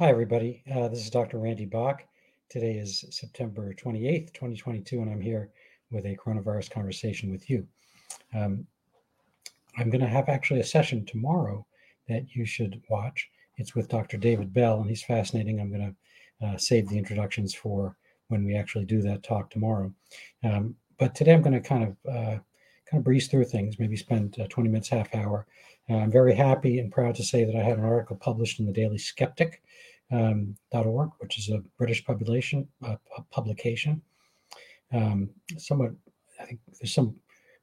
Hi, everybody. Uh, this is Dr. Randy Bock. Today is September 28th, 2022, and I'm here with a coronavirus conversation with you. Um, I'm going to have actually a session tomorrow that you should watch. It's with Dr. David Bell, and he's fascinating. I'm going to uh, save the introductions for when we actually do that talk tomorrow. Um, but today I'm going to kind of uh, kind of breeze through things, maybe spend uh, 20 minutes, half hour. Uh, I'm very happy and proud to say that I had an article published in the Daily Skeptic um, .org, which is a British publication. Uh, publication. Um, somewhat, I think there's some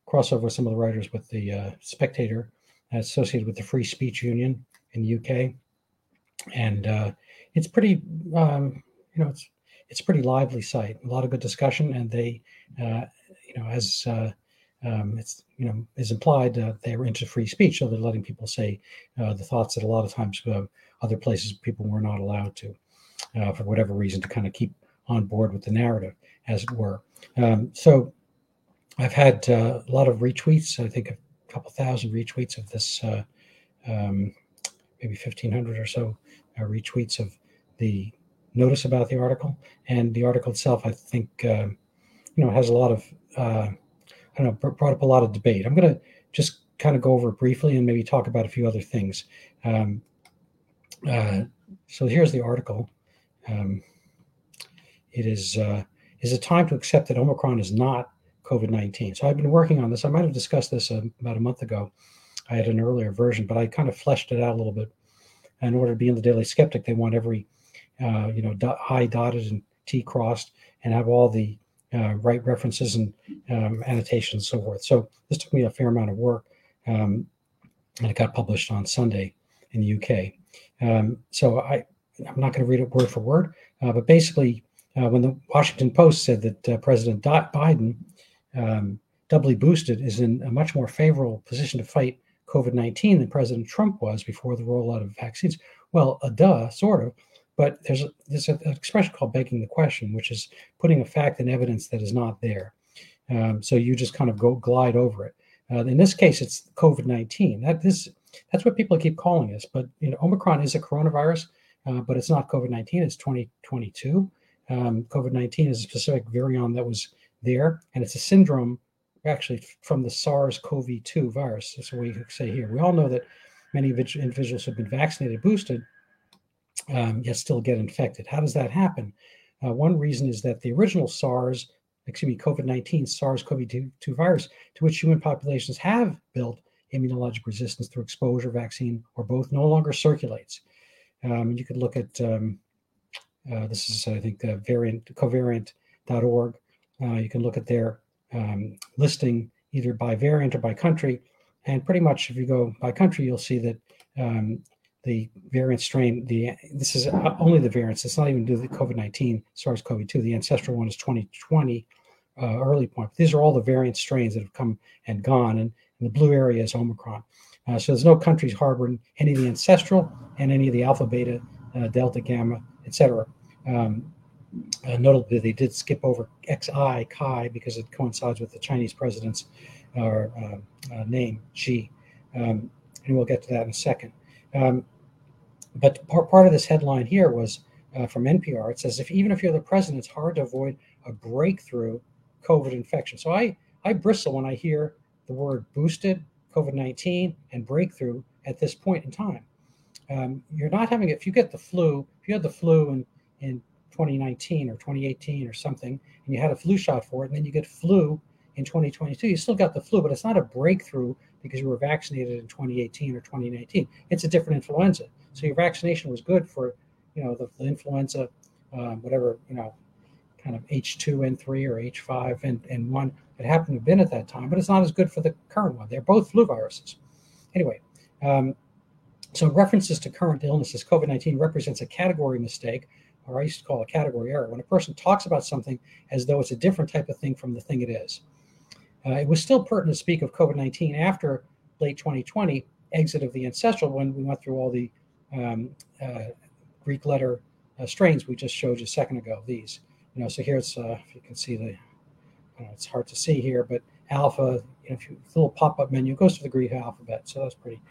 crossover with some of the writers with the uh, Spectator, associated with the Free Speech Union in the UK, and uh, it's pretty, um, you know, it's it's a pretty lively site. A lot of good discussion, and they, you know, as um, it's you know is implied uh, they are into free speech, so they're letting people say uh, the thoughts that a lot of times uh, other places people were not allowed to, uh, for whatever reason, to kind of keep on board with the narrative, as it were. Um, so I've had uh, a lot of retweets. I think a couple thousand retweets of this, uh, um, maybe fifteen hundred or so retweets of the notice about the article, and the article itself, I think, you know, has a lot of I don't know, brought up a lot of debate. I'm going to just kind of go over it briefly and maybe talk about a few other things. Um, uh, so here's the article. Um, it is uh, is a time to accept that Omicron is not COVID-19. So I've been working on this. I might have discussed this uh, about a month ago. I had an earlier version, but I kind of fleshed it out a little bit. In order to be in the Daily Skeptic, they want every uh, you know dot, I dotted and T crossed and have all the uh, write references and um, annotations and so forth. So this took me a fair amount of work, um, and it got published on Sunday in the UK. Um, so I, I'm not going to read it word for word, uh, but basically, uh, when the Washington Post said that uh, President Biden, um, doubly boosted, is in a much more favorable position to fight COVID 19 than President Trump was before the rollout of vaccines. Well, a duh, sort of. But there's a, there's an expression called begging the question, which is putting a fact and evidence that is not there. Um, so you just kind of go glide over it. Uh, in this case, it's COVID nineteen. That is that's what people keep calling us. But you know, Omicron is a coronavirus, uh, but it's not COVID nineteen. It's twenty twenty two. Um, COVID nineteen is a specific variant that was there, and it's a syndrome actually from the SARS-CoV-2 virus. That's what we say here. We all know that many individuals have been vaccinated, boosted, um, yet still get infected. How does that happen? Uh, one reason is that the original SARS, excuse me, COVID 19 SARS CoV 2 virus, to which human populations have built immunologic resistance through exposure, vaccine, or both, no longer circulates. Um, you could look at um, uh, this is, I think, the variant covariant.org. Uh, you can look at their um, listing either by variant or by country. And pretty much, if you go by country, you'll see that um, the variant strain, the this is only the variants. It's not even due to the COVID nineteen SARS-CoV-2. The ancestral one is 2020 uh, early point. These are all the variant strains that have come and gone, and, and the blue area is Omicron. Uh, so there's no countries harboring any of the ancestral and any of the alpha, beta, uh, delta, gamma, etc. Um, uh, notably, they did skip over XI, Chi, because it coincides with the Chinese president's uh, uh, name, Xi. Um, and we'll get to that in a second. Um, but part, part of this headline here was uh, from NPR. It says, if even if you're the president, it's hard to avoid a breakthrough COVID infection. So I, I bristle when I hear the word boosted, COVID 19, and breakthrough at this point in time. Um, you're not having it. If you get the flu, if you had the flu in, in 2019 or 2018 or something, and you had a flu shot for it, and then you get flu in 2022, you still got the flu, but it's not a breakthrough because you were vaccinated in 2018 or 2019. It's a different influenza. So your vaccination was good for, you know, the, the influenza, um, whatever, you know, kind of H2N3 or H5 and, and one that happened to have been at that time, but it's not as good for the current one. They're both flu viruses. Anyway, um, so references to current illnesses, COVID 19 represents a category mistake, or I used to call a category error, when a person talks about something as though it's a different type of thing from the thing it is. Uh, it was still pertinent to speak of COVID 19 after late 2020, exit of the ancestral, when we went through all the um, uh, Greek letter uh, strains we just showed you a second ago. These, you know, so here's uh, if you can see the, it's hard to see here, but alpha, you know, if you little pop-up menu goes to the Greek alphabet, so that's pretty.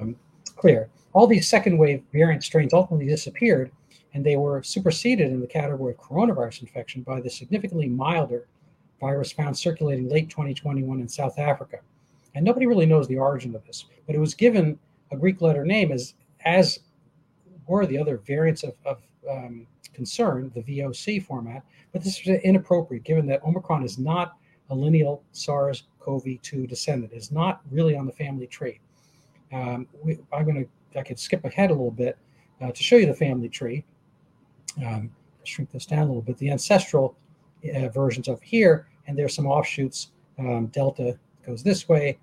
Um, clear. All these second wave variant strains ultimately disappeared, and they were superseded in the category of coronavirus infection by the significantly milder virus found circulating late 2021 in South Africa. And nobody really knows the origin of this, but it was given a Greek letter name as, as were the other variants of, of um, concern, the VOC format. But this is inappropriate given that Omicron is not a lineal SARS CoV 2 descendant, is not really on the family tree. Um, we, I'm going to, I could skip ahead a little bit uh, to show you the family tree. Um, shrink this down a little bit. The ancestral uh, versions of here, and there's some offshoots. Um, delta goes this way,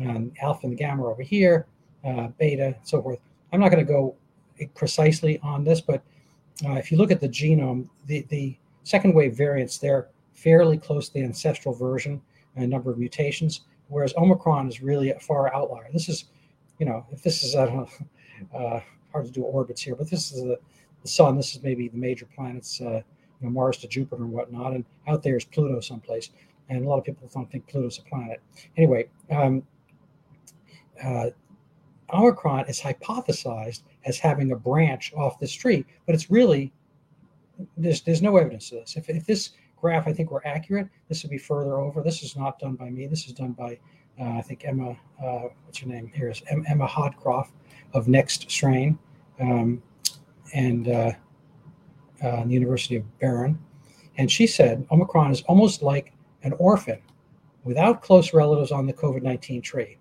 um, alpha and gamma over here, uh, beta, so forth. I'm not going to go precisely on this, but uh, if you look at the genome, the, the second wave variants, they're fairly close to the ancestral version, a number of mutations, whereas Omicron is really a far outlier. This is, you know, if this is, I don't know, uh, hard to do orbits here, but this is the, the sun. This is maybe the major planets, uh, you know, Mars to Jupiter and whatnot. And out there is Pluto someplace. And a lot of people don't think Pluto's a planet. Anyway, um, uh, Omicron is hypothesized as having a branch off this tree, but it's really there's there's no evidence of this. If, if this graph I think were accurate, this would be further over. This is not done by me. This is done by uh, I think Emma. Uh, what's her name? Here is Emma Hodcroft of Nextstrain, um, and uh, uh, the University of Bern, and she said Omicron is almost like an orphan without close relatives on the COVID 19 tree.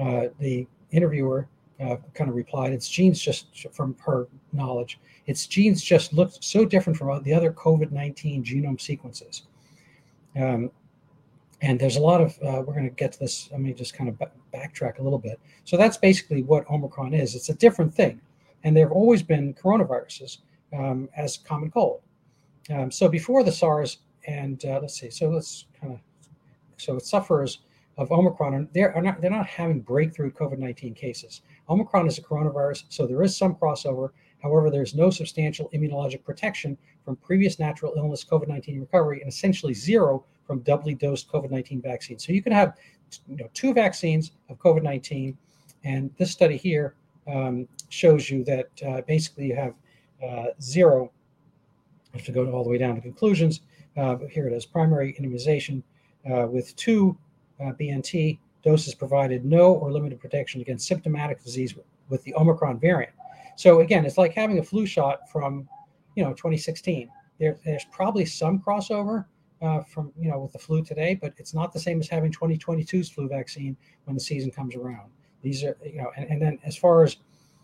Uh, the interviewer uh, kind of replied, "Its genes just from her knowledge, its genes just look so different from the other COVID-19 genome sequences." Um, and there's a lot of uh, we're going to get to this. Let me just kind of backtrack a little bit. So that's basically what Omicron is. It's a different thing, and there have always been coronaviruses um, as common cold. Um, so before the SARS and uh, let's see. So let's kind of so it suffers of Omicron, they're not they're not having breakthrough COVID-19 cases. Omicron is a coronavirus, so there is some crossover. However, there's no substantial immunologic protection from previous natural illness COVID-19 recovery, and essentially zero from doubly dosed COVID-19 vaccines. So you can have you know, two vaccines of COVID-19, and this study here um, shows you that uh, basically you have uh, zero. I have to go all the way down to conclusions. Uh, here it is: primary immunization uh, with two uh, BNT doses provided no or limited protection against symptomatic disease with the Omicron variant. So again, it's like having a flu shot from, you know, 2016. There, there's probably some crossover uh, from, you know, with the flu today, but it's not the same as having 2022's flu vaccine when the season comes around. These are, you know, and, and then as far as,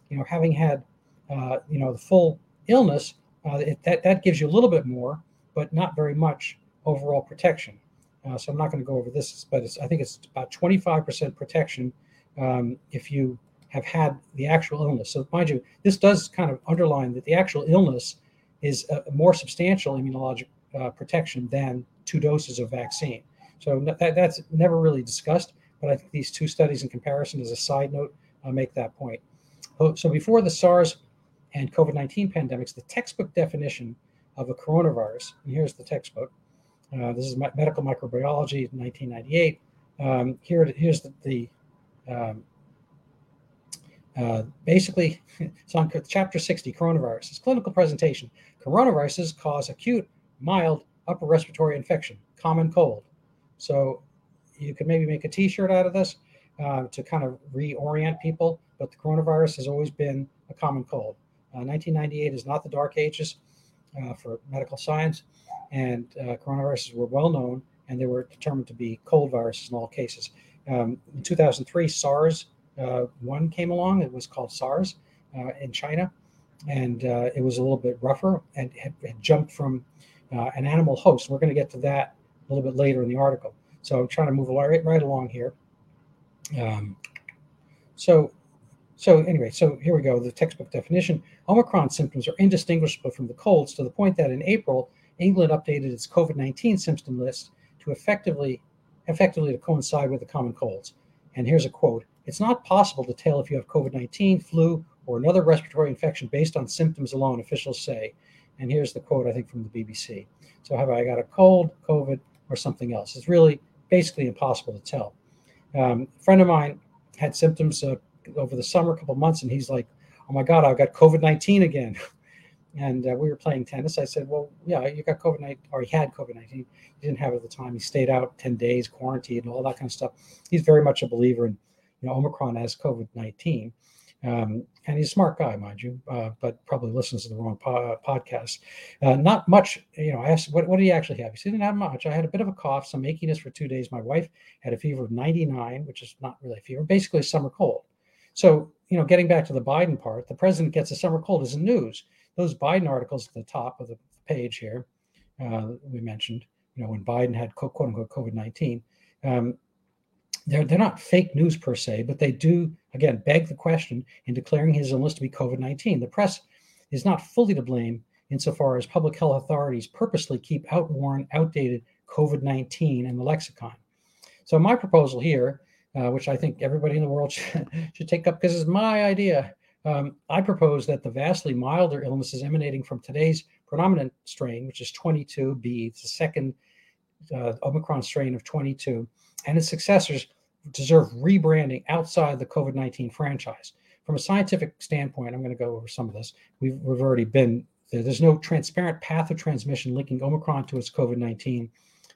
you know, having had, uh, you know, the full illness, uh, it, that that gives you a little bit more, but not very much overall protection. Uh, so I'm not going to go over this, but I think it's about 25% protection um, if you have had the actual illness. So mind you, this does kind of underline that the actual illness is a more substantial immunologic uh, protection than two doses of vaccine. So that, that's never really discussed, but I think these two studies in comparison, as a side note, uh, make that point. So before the SARS and COVID-19 pandemics, the textbook definition of a coronavirus, and here's the textbook, uh, this is medical microbiology, 1998. Um, here, here's the, the um, uh, basically, it's on chapter 60, coronaviruses. Clinical presentation. Coronaviruses cause acute, mild upper respiratory infection, common cold. So you could maybe make a t-shirt out of this uh, to kind of reorient people, but the coronavirus has always been a common cold. Uh, 1998 is not the dark ages uh, for medical science and uh, coronaviruses were well known, and they were determined to be cold viruses in all cases. Um, in 2003, SARS uh, one came along. It was called SARS uh, in China, and uh, it was a little bit rougher and had, had jumped from uh, an animal host. We're going to get to that a little bit later in the article. So I'm trying to move right, right along here. Um, so so anyway, so here we go. The textbook definition: Omicron symptoms are indistinguishable from the colds to the point that in April England updated its COVID-19 symptom list to effectively effectively to coincide with the common colds. And here's a quote: "It's not possible to tell if you have COVID-19, flu, or another respiratory infection based on symptoms alone," officials say. And here's the quote I think from the BBC. So have I got a cold, COVID, or something else? It's really basically impossible to tell. Um, a friend of mine had symptoms uh, over the summer, a couple months, and he's like, "Oh my God, I've got COVID nineteen again." and uh, we were playing tennis. I said, "Well, yeah, you got COVID nineteen, or he had COVID nineteen. He didn't have it at the time. He stayed out ten days, quarantined, and all that kind of stuff. He's very much a believer in, you know, Omicron as COVID nineteen, um, and he's a smart guy, mind you, uh, but probably listens to the wrong po- podcast. Uh, not much, you know. I asked, what, what did he actually have? He said, have much. I had a bit of a cough, some achiness for two days. My wife had a fever of 99, which is not really a fever, basically a summer cold. So, you know, getting back to the Biden part, the president gets a summer cold isn't news those Biden articles at the top of the page here, uh, we mentioned, you know, when Biden had quote unquote COVID 19, um, they're, they're not fake news per se, but they do, again, beg the question in declaring his illness to be COVID 19. The press is not fully to blame insofar as public health authorities purposely keep outworn, outdated COVID 19 in the lexicon. So, my proposal here, uh, which I think everybody in the world should, should take up because it's my idea, um, I propose that the vastly milder illnesses emanating from today's predominant strain, which is 22B, it's the second uh, Omicron strain of 22, and its successors deserve rebranding outside the COVID 19 franchise. From a scientific standpoint, I'm going to go over some of this. We've, we've already been there. There's no transparent path of transmission linking Omicron to its COVID 19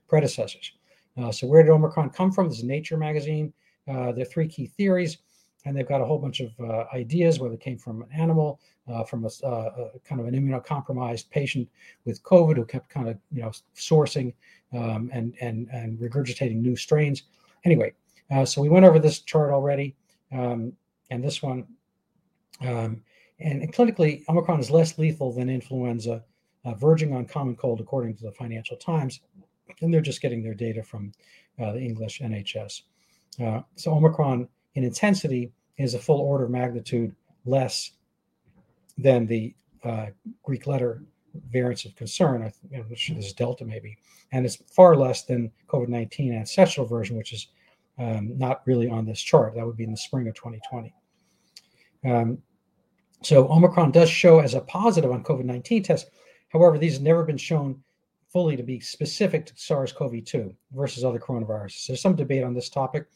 predecessors. Uh, so, where did Omicron come from? This is Nature magazine. Uh, there are three key theories and they've got a whole bunch of uh, ideas, whether it came from an animal, uh, from a, uh, a, kind of an immunocompromised patient with COVID who kept kind of you know sourcing um, and and and regurgitating new strains. Anyway, uh, so we went over this chart already, um, and this one. Um, and, and, clinically, Omicron is less lethal than influenza, uh, verging on common cold, according to the Financial Times. And they're just getting their data from uh, the English NHS. So Omicron in intensity is a full order of magnitude less than the uh, Greek letter variants of concern, which is delta maybe, and it's far less than COVID 19 ancestral version, which is um, not really on this chart. That would be in the spring of 2020. Um, so Omicron does show as a positive on COVID 19 tests. However, these have never been shown fully to be specific to SARS-CoV-2 versus other coronaviruses. There's some debate on this topic.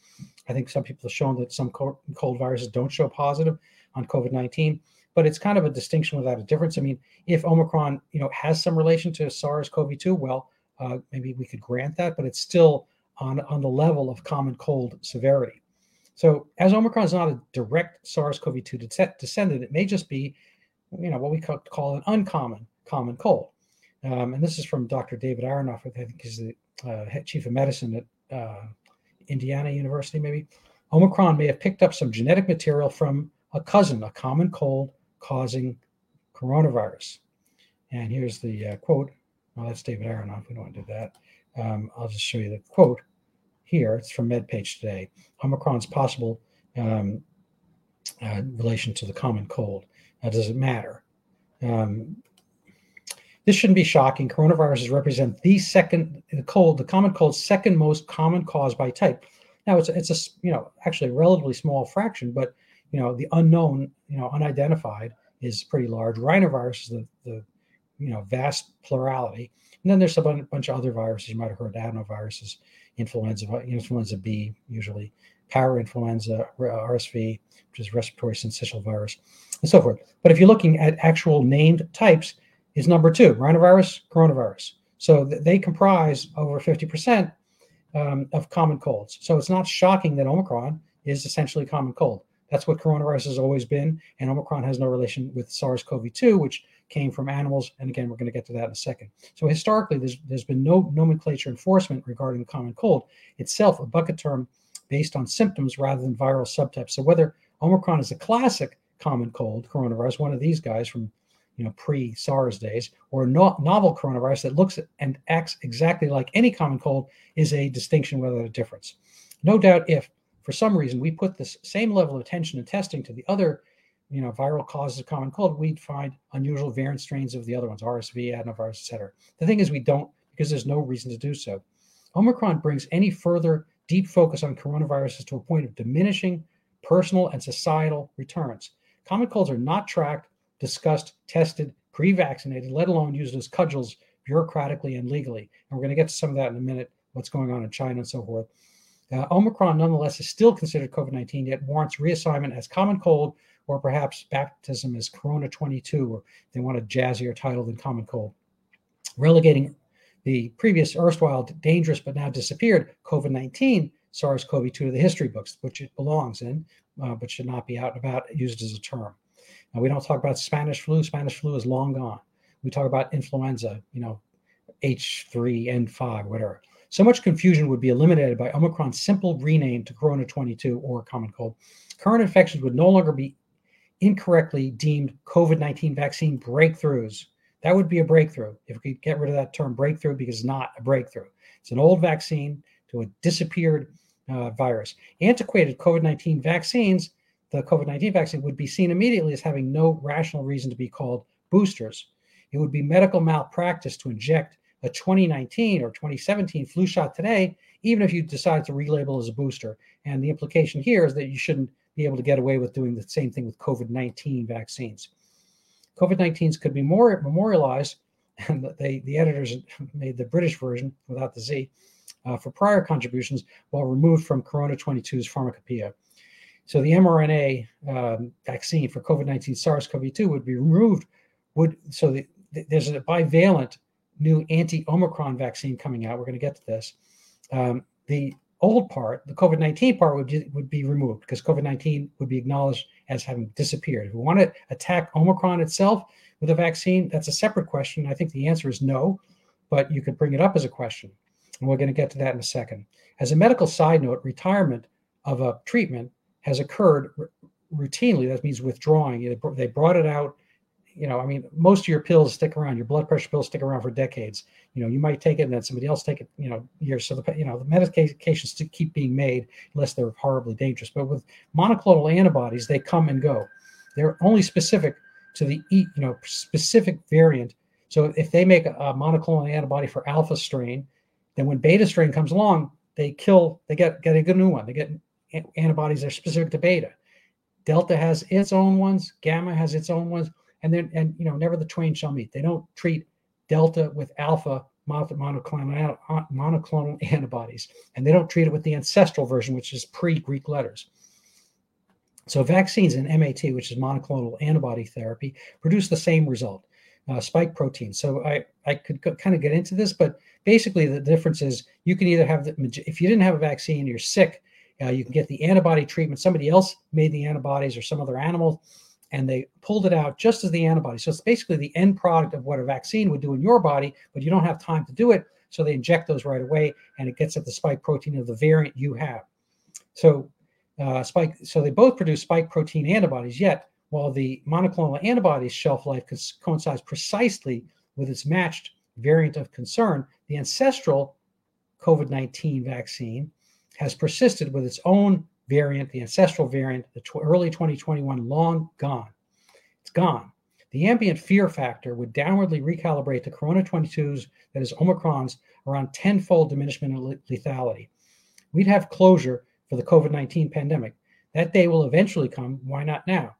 I think some people have shown that some cold viruses don't show positive on COVID-19, but it's kind of a distinction without a difference. I mean, if Omicron, you know, has some relation to SARS-CoV-2, well, uh, maybe we could grant that, but it's still on on the level of common cold severity. So, as Omicron is not a direct SARS-CoV-2 descendant, it may just be, you know, what we call an uncommon common cold. Um, and this is from Dr. David Aronoff, I think he's the uh, chief of medicine at uh, Indiana University, maybe. Omicron may have picked up some genetic material from a cousin, a common cold causing coronavirus. And here's the uh, quote. Well, that's David Aronoff. We don't want to do that. Um, I'll just show you the quote here. It's from MedPage today. Omicron's possible um, uh, relation to the common cold. Uh, does it matter? Um, this shouldn't be shocking. Coronaviruses represent the second the cold, the common cold, second most common cause by type. Now it's a, it's a you know actually a relatively small fraction, but you know the unknown, you know unidentified is pretty large. Rhinovirus is the the you know vast plurality, and then there's a bunch of other viruses you might have heard adenoviruses, influenza, influenza B usually, parainfluenza, RSV, which is respiratory syncytial virus, and so forth. But if you're looking at actual named types, is number two, rhinovirus, coronavirus. So th- they comprise over 50% um, of common colds. So it's not shocking that Omicron is essentially common cold. That's what coronavirus has always been. And Omicron has no relation with SARS CoV 2, which came from animals. And again, we're going to get to that in a second. So historically, there's, there's been no nomenclature enforcement regarding the common cold itself, a bucket term based on symptoms rather than viral subtypes. So whether Omicron is a classic common cold coronavirus, one of these guys from you know, pre-SARS days, or no- novel coronavirus that looks and acts exactly like any common cold is a distinction without a difference. No doubt, if for some reason we put this same level of attention and testing to the other, you know, viral causes of common cold, we'd find unusual variant strains of the other ones, RSV, adenovirus, etc. The thing is, we don't because there's no reason to do so. Omicron brings any further deep focus on coronaviruses to a point of diminishing personal and societal returns. Common colds are not tracked discussed, tested, pre vaccinated, let alone used as cudgels bureaucratically and legally. And we're going to get to some of that in a minute, what's going on in China and so forth. Uh, Omicron, nonetheless, is still considered COVID 19, yet warrants reassignment as common cold or perhaps baptism as Corona 22, or they want a jazzier title than common cold. Relegating the previous erstwhile dangerous but now disappeared COVID 19 SARS CoV 2 to the history books, which it belongs in, uh, but should not be out and about used as a term. Now, we don't talk about Spanish flu. Spanish flu is long gone. We talk about influenza, you know, H3N5, whatever. So much confusion would be eliminated by Omicron's simple rename to Corona 22 or common cold. Current infections would no longer be incorrectly deemed COVID 19 vaccine breakthroughs. That would be a breakthrough if we could get rid of that term breakthrough because it's not a breakthrough. It's an old vaccine to a disappeared uh, virus. Antiquated COVID 19 vaccines, the COVID 19 vaccine, would be seen immediately as having no rational reason to be called boosters. It would be medical malpractice to inject a 2019 or 2017 flu shot today, even if you decide to relabel as a booster. And the implication here is that you shouldn't be able to get away with doing the same thing with COVID 19 vaccines. COVID 19s could be more memorialized, and they, the editors made the British version without the Z uh, for prior contributions while removed from Corona 22's pharmacopoeia. So the mRNA um, vaccine for COVID 19 SARS CoV 2 would be removed. Would so the, there's a bivalent new anti Omicron vaccine coming out. We're going to get to this. Um, the old part, the COVID 19 part, would be, would be removed because COVID 19 would be acknowledged as having disappeared. If we want to attack Omicron itself with a vaccine, that's a separate question. I think the answer is no, but you could bring it up as a question. And we're going to get to that in a second. As a medical side note, retirement of a treatment has occurred r- routinely. That means withdrawing. They brought it out you know, I mean, most of your pills stick around. Your blood pressure pills stick around for decades. You know, you might take it and then somebody else take it. You know, years. So the you know the medications to keep being made unless they're horribly dangerous. But with monoclonal antibodies, they come and go. They're only specific to the you know specific variant. So if they make a, monoclonal antibody for alpha strain, then when beta strain comes along, they kill. They get get a good new one. They get antibodies are specific to beta. Delta has its own ones. Gamma has its own ones and then and you know never the twain shall meet. They don't treat delta with alpha monoclonal, monoclonal antibodies, and they don't treat it with the ancestral version, which is pre-Greek letters. So vaccines and MAT, which is monoclonal antibody therapy, produce the same result, uh, spike protein. So I I could kind of get into this, but basically the difference is you can either have the if you didn't have a vaccine, you're sick. Uh, you can get the antibody treatment. Somebody else made the antibodies, or some other animal and they pulled it out just as the antibody. So it's basically the end product of what a vaccine would do in your body, but you don't have time to do it. So they inject those right away, and it gets at the spike protein of the variant you have. So uh, spike. So they both produce spike protein antibodies. Yet, while the monoclonal antibodies shelf life coincides precisely with its matched variant of concern, the ancestral COVID-19 vaccine has persisted with its own variant, the ancestral variant, the tw- early 2021, long gone. It's gone. The ambient fear factor would downwardly recalibrate the Corona 22s, that is Omicron's, around tenfold diminishment of lethality. We'd have closure for the COVID 19 pandemic. That day will eventually come. Why not now?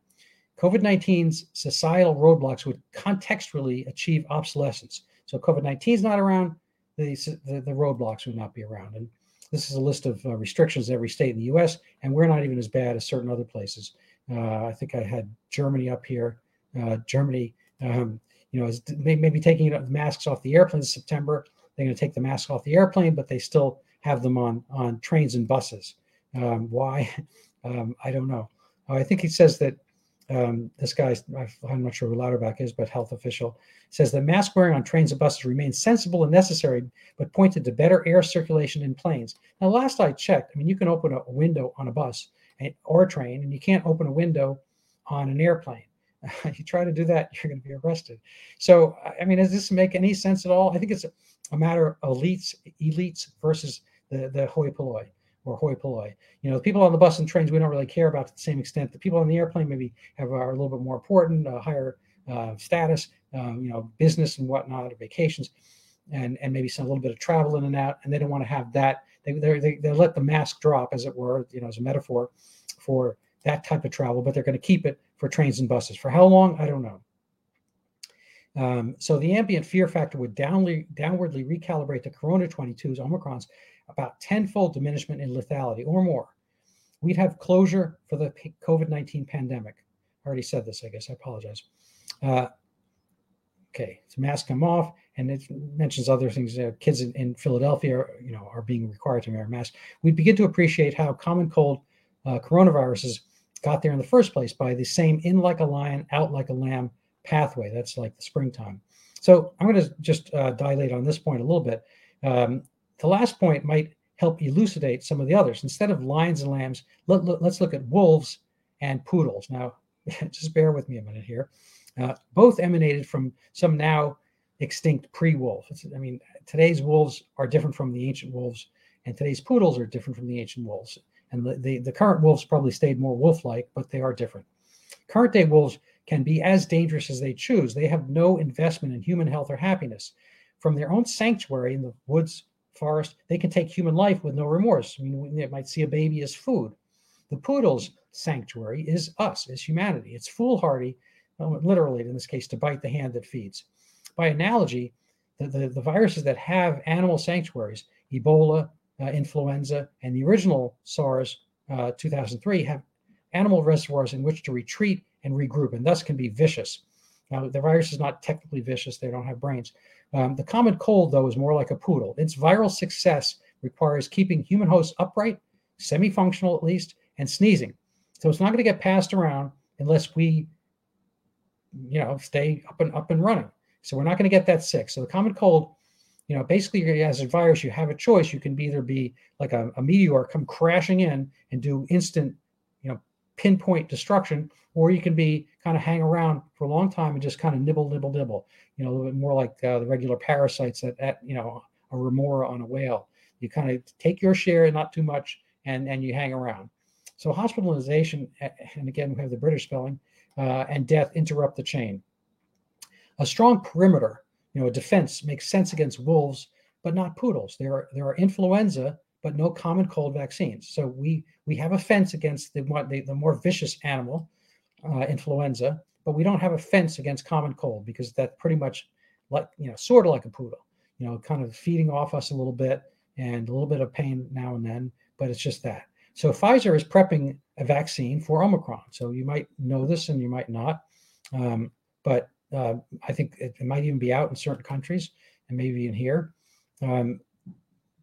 COVID 19's societal roadblocks would contextually achieve obsolescence. So COVID 19 is not around, the, the, the roadblocks would not be around. And this is a list of uh, restrictions every state in the U.S., and we're not even as bad as certain other places. Uh, I think I had Germany up here. Uh, Germany, um, you know, is maybe taking masks off the airplanes in September. They're going to take the mask off the airplane, but they still have them on on trains and buses. Um, why? Um, I don't know. I think he says that um, this guy, I'm not sure who Lauterbach is, but health official, says that mask wearing on trains and buses remains sensible and necessary, but pointed to better air circulation in planes. Now, last I checked, I mean, you can open a window on a bus or a train, and you can't open a window on an airplane. you try to do that, you're going to be arrested. So, I mean, does this make any sense at all? I think it's a matter of elites, elites versus the the hoi polloi or hoi polloi. You know, the people on the bus and trains we don't really care about to the same extent. The people on the airplane maybe have are a little bit more important, uh, higher uh, status, um, you know, business and whatnot, or vacations, and and maybe some a little bit of travel in and out, and they don't want to have that. They they they let the mask drop, as it were, you know, as a metaphor for that type of travel, but they're going to keep it for trains and buses. For how long? I don't know. Um, so the ambient fear factor would downly, downwardly recalibrate the Corona 22s, Omicrons, about tenfold diminishment in lethality or more. We'd have closure for the COVID 19 pandemic. I already said this, I guess. I apologize. Uh, okay, so masks come off, and it mentions other things. Uh, kids in, in, Philadelphia, are, you know, are being required to wear masks. We begin to appreciate how common cold uh, coronaviruses got there in the first place by the same in like a lion, out like a lamb pathway. That's like the springtime. So I'm going to just uh, dilate on this point a little bit. Um, the last point might help elucidate some of the others. Instead of lions and lambs, let, let, let's look at wolves and poodles. Now, just bear with me a minute here. Uh, both emanated from some now extinct pre-wolf. I mean, today's wolves are different from the ancient wolves, and today's poodles are different from the ancient wolves. And the, the, the current wolves probably stayed more wolf-like, but they are different. Current day wolves can be as dangerous as they choose. They have no investment in human health or happiness. From their own sanctuary in the woods, forest, they can take human life with no remorse. I mean, they might see a baby as food. The poodle's sanctuary is us, is humanity. It's foolhardy, literally in this case, to bite the hand that feeds. By analogy, the, the, the viruses that have animal sanctuaries, Ebola, uh, influenza, and the original SARS uh, 2003 have animal reservoirs in which to retreat and regroup, and thus can be vicious. Now, the virus is not technically vicious, they don't have brains. Um, the common cold, though, is more like a poodle. Its viral success requires keeping human hosts upright, semi functional at least, and sneezing. So it's not going to get passed around unless we, you know, stay up and up and running. So we're not going to get that sick. So the common cold, you know, basically as a virus, you have a choice. You can either be like a, a meteor come crashing in and do instant, pinpoint destruction, or you can be kind of hang around for a long time and just kind of nibble, nibble, nibble. You know, a little bit more like uh, the regular parasites that, at you know, a remora on a whale. You kind of take your share, not too much, and and you hang around. So hospitalization, and again we have the British spelling, uh, and death interrupt the chain. A strong perimeter, you know, a defense makes sense against wolves, but not poodles. There are there are influenza, but no common cold vaccines. So we we have a fence against the the, the more vicious animal, uh, influenza, but we don't have a fence against common cold because that's pretty much like you know sort of like a poodle, you know, kind of feeding off us a little bit and a little bit of pain now and then, but it's just that. So Pfizer is prepping a vaccine for Omicron. So you might know this and you might not, um, but uh, I think it, it, might even be out in certain countries and maybe in here. Um,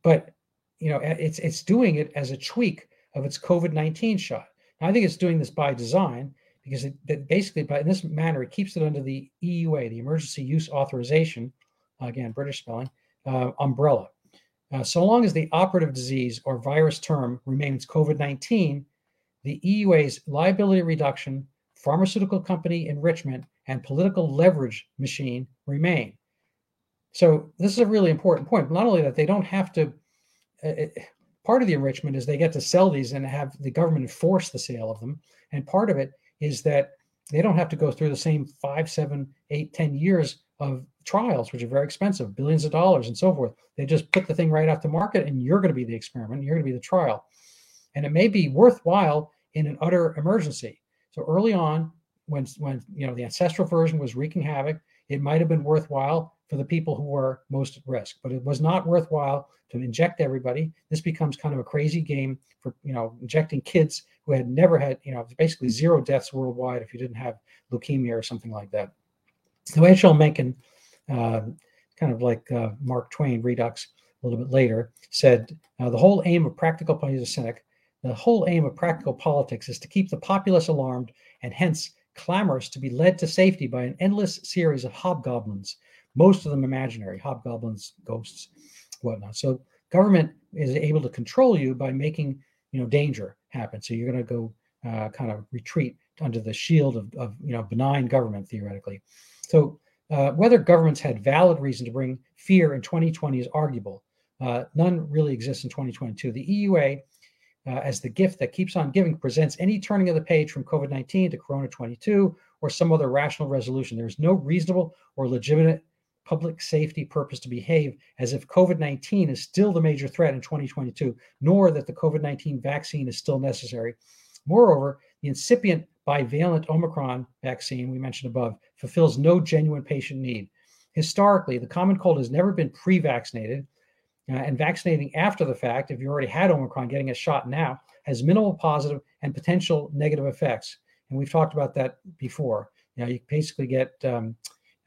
but you know, it's it's doing it as a tweak of its COVID nineteen shot. Now, I think it's doing this by design because it, basically, by in this manner, it keeps it under the EUA, the Emergency Use Authorization, again British spelling, uh, umbrella. Uh, so long as the operative disease or virus term remains COVID 19, the EUA's liability reduction, pharmaceutical company enrichment, and political leverage machine remain. So, this is a really important point. Not only that, they don't have to, it, uh, part of the enrichment is they get to sell these and have the government enforce the sale of them. And part of it is that they don't have to go through the same five, seven, eight, ten years of trials, which are very expensive, billions of dollars and so forth. They just put the thing right off the market and you're going to be the experiment, you're going to be the trial. And it may be worthwhile in an utter emergency. So early on, when when you know the ancestral version was wreaking havoc, it might have been worthwhile for the people who were most at risk, but it was not worthwhile to inject everybody. This becomes kind of a crazy game for you know injecting kids who had never had you know basically zero deaths worldwide if you didn't have leukemia or something like that. So H.L. Mencken, uh, kind of like uh, Mark Twain Redux a little bit later, said uh, the whole aim of practical, he's a cynic, the whole aim of practical politics is to keep the populace alarmed and hence clamorous to be led to safety by an endless series of hobgoblins, most of them imaginary, hobgoblins, ghosts, whatnot. So government is able to control you by making you know danger happen. So you're going to go uh, kind of retreat under the shield of, of you know benign government theoretically. So uh, whether governments had valid reason to bring fear in 2020 is arguable. Uh, none really exists in 2022. The EUA, uh, as the gift that keeps on giving, presents any turning of the page from COVID 19 to Corona 22 or some other rational resolution. There is no reasonable or legitimate public safety purpose to behave as if COVID 19 is still the major threat in 2022, nor that the COVID 19 vaccine is still necessary. Moreover, the incipient bivalent Omicron vaccine we mentioned above fulfills no genuine patient need. Historically, the common cold has never been pre vaccinated. uh, and vaccinating after the fact, if you already had Omicron, getting a shot now has minimal positive and potential negative effects. And we've talked about that before. You know, you basically get um,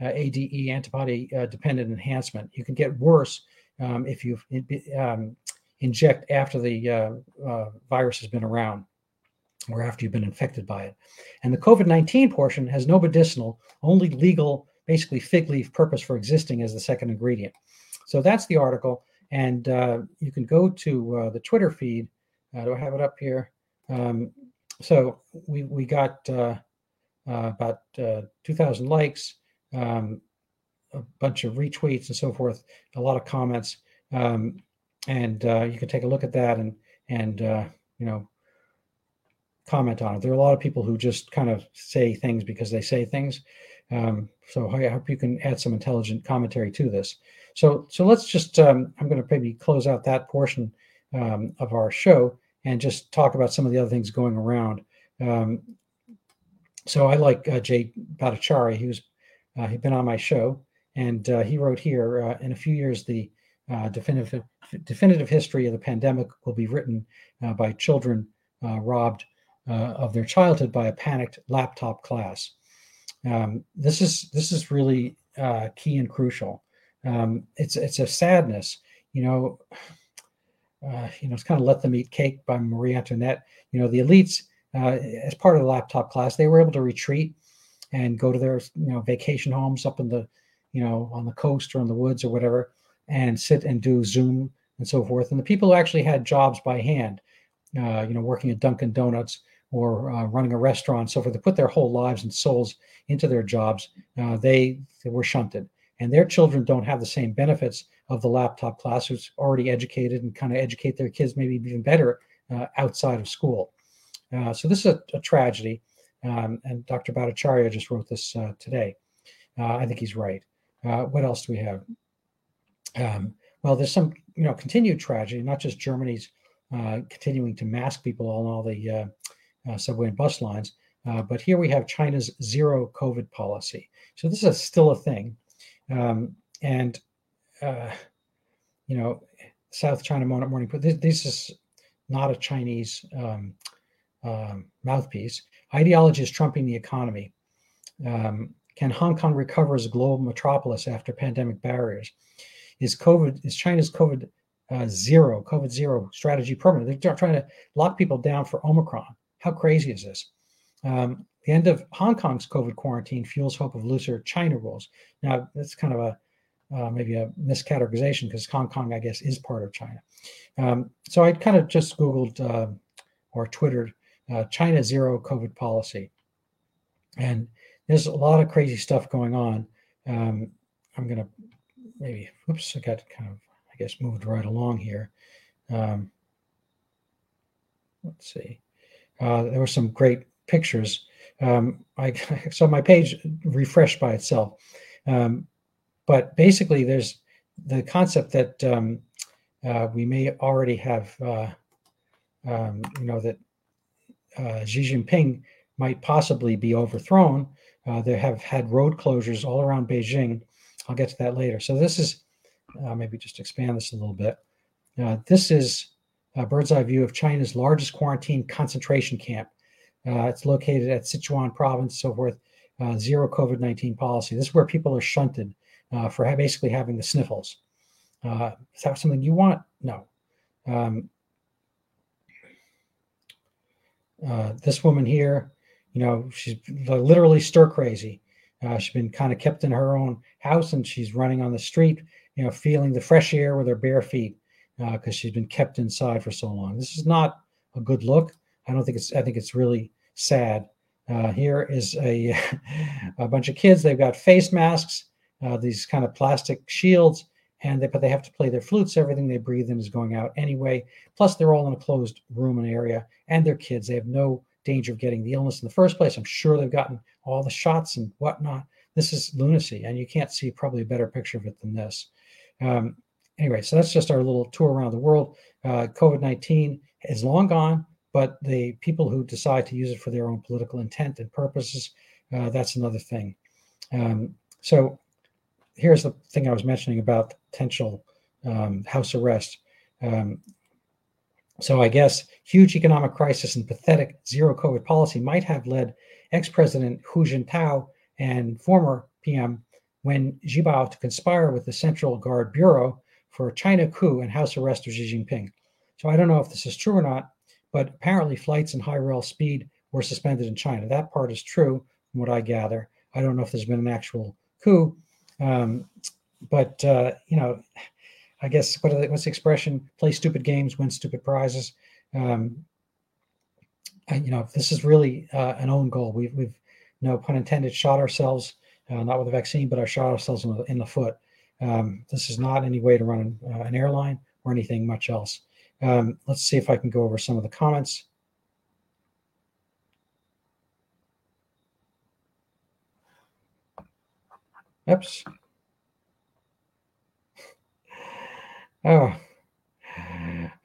ADE, antibody uh, dependent enhancement. You can get worse um, if you um, inject after the uh, uh, virus has been around or after you've been infected by it. And the COVID 19 portion has no medicinal, only legal, basically fig leaf purpose for existing as the second ingredient. So that's the article. And uh, you can go to uh, the Twitter feed. Uh, do I have it up here? Um, so we, we got uh, uh, about uh, 2,000 likes, um, a bunch of retweets and so forth, a lot of comments. Um, and you can take a look at that and, and you know, comment on it. There are a lot of people who just kind of say things because they say things. Um, so I hope you can add some intelligent commentary to this. So so let's just um, I'm going to maybe close out that portion um, of our show and just talk about some of the other things going around. Um, so I like uh, Jay Bhattacharya. He was uh, he'd been on my show, and uh, he wrote here uh, in a few years the uh, definitive definitive history of the pandemic will be written uh, by children robbed of their childhood by a panicked laptop class. Um, this is this is really key and crucial um, it's it's a sadness, you know. Uh, you know, it's kind of let them eat cake by Marie Antoinette. You know, the elites, uh, as part of the laptop class, they were able to retreat and go to their you know vacation homes up in the you know on the coast or in the woods or whatever, and sit and do Zoom and so forth. And the people who actually had jobs by hand, uh, you know, working at Dunkin' Donuts or uh, running a restaurant, so forth, they put their whole lives and souls into their jobs. Uh, they, they were shunted and their children don't have the same benefits of the laptop class who's already educated and kind of educate their kids maybe even better uh, outside of school. Uh, so this is a, a tragedy. Um, and Dr. Bhattacharya just wrote this uh, today. Uh, I think he's right. Uh, what else do we have? Um, well, there's some, you know, continued tragedy, not just Germany's uh, continuing to mask people on all the subway and bus lines, but here we have China's zero COVID policy. So this is still a thing. Um, and, uh, you know, South China Morning Post, this, this is not a Chinese um, um, mouthpiece. Ideology is trumping the economy. Um, can Hong Kong recover as a global metropolis after pandemic barriers? Is COVID, is China's COVID uh, zero, COVID zero strategy permanent? They're trying to lock people down for Omicron. How crazy is this? Um, the end of Hong Kong's COVID quarantine fuels hope of looser China rules. Now, that's kind of a uh, maybe a miscategorization because Hong Kong, I guess, is part of China. Um, so I kind of just Googled uh, or Twittered uh, China zero COVID policy. And there's a lot of crazy stuff going on. Um, I'm going to maybe, oops, I got kind of, I guess, moved right along here. Um, let's see. Uh, there were some great pictures um, I so my page refreshed by itself. Um, but basically, there's the concept that um, uh, we may already have, uh, um, you know, that uh, Xi Jinping might possibly be overthrown. Uh, they have had road closures all around Beijing. I'll get to that later. So this is uh, maybe just expand this a little bit. Uh, this is a bird's eye view of China's largest quarantine concentration camp. Uh, it's located at Sichuan province, so forth. Uh, zero COVID 19 policy. This is where people are shunted uh, for basically having the sniffles. Is that something you want? No. Um, uh, this woman here, you know, she's literally stir crazy. Uh, she's been kind of kept in her own house and she's running on the street, you know, feeling the fresh air with her bare feet because she's been kept inside for so long. This is not a good look. I don't think it's. I think it's really sad. Uh, here is a a bunch of kids. They've got face masks, uh, these kind of plastic shields, and they but they have to play their flutes. Everything they breathe in is going out anyway. Plus, they're all in a closed room and area, and they're kids. They have no danger of getting the illness in the first place. I'm sure they've gotten all the shots and whatnot. This is lunacy, and you can't see probably a better picture of it than this. Um, anyway, so that's just our little tour around the world. Uh, COVID 19 is long gone but the people who decide to use it for their own political intent and purposes, uh, that's another thing. Um, so here's the thing I was mentioning about potential um, house arrest. Um, so I guess huge economic crisis and pathetic zero COVID policy might have led ex-president Hu Jintao and former PM Wen Jiabao to conspire with the Central Guard Bureau for a China coup and house arrest of Xi Jinping. So I don't know if this is true or not, but apparently flights and high rail speed were suspended in China. That part is true, from what I gather. I don't know if there's been an actual coup, um, but uh, you know, I guess what what's the expression? Play stupid games, win stupid prizes. Um, you know, this is really uh, an own goal. We've, we've, no pun intended, shot ourselves uh, not with a vaccine, but I shot ourselves in the, in the foot. Um, this is not any way to run an, uh, an airline or anything much else. Um, let's see if I can go over some of the comments. Oops. Oh,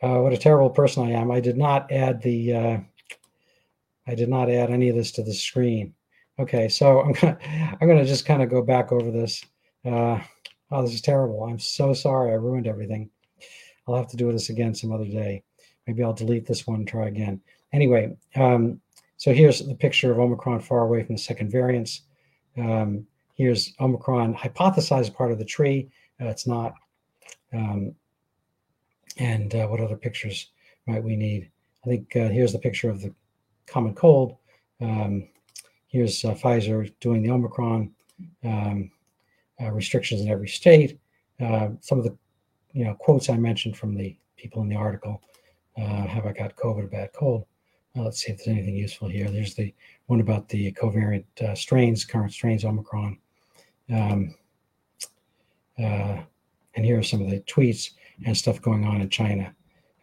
uh, what a terrible person I am. I did not add the, uh, I did not add any of this to the screen. Okay, so I'm gonna, I'm gonna just kind of go back over this. Uh, oh, this is terrible. I'm so sorry. I ruined everything. I'll have to do this again some other day. Maybe I'll delete this one try again. Anyway, um, so here's the picture of Omicron far away from the second variants. Um, here's Omicron hypothesized part of the tree. Uh, it's not. Um, and uh, what other pictures might we need? I think uh, here's the picture of the common cold. Um, here's uh, Pfizer doing the Omicron um, uh, restrictions in every state. Uh, some of the you know quotes I mentioned from the people in the article. Uh, have I got COVID or bad cold? let's see if there's anything useful here. There's the one about the covariant strains, current strains, Omicron. Um, and here are some of the tweets and stuff going on in China.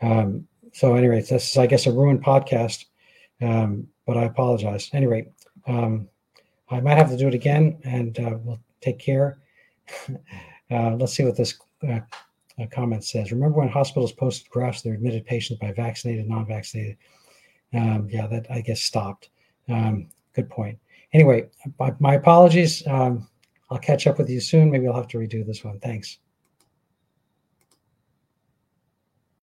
Um, so, anyway, this is, I guess, a ruined podcast, um, but I apologize. Anyway, um, I might have to do it again, and uh, we'll take care. uh, let's see what this uh, uh, comment says. Remember when hospitals posted graphs of their admitted patients by vaccinated, non-vaccinated? Um, yeah, that I guess stopped. Um, good point. Anyway, my, my apologies. Um, I'll catch up with you soon. Maybe I'll have to redo this one. Thanks.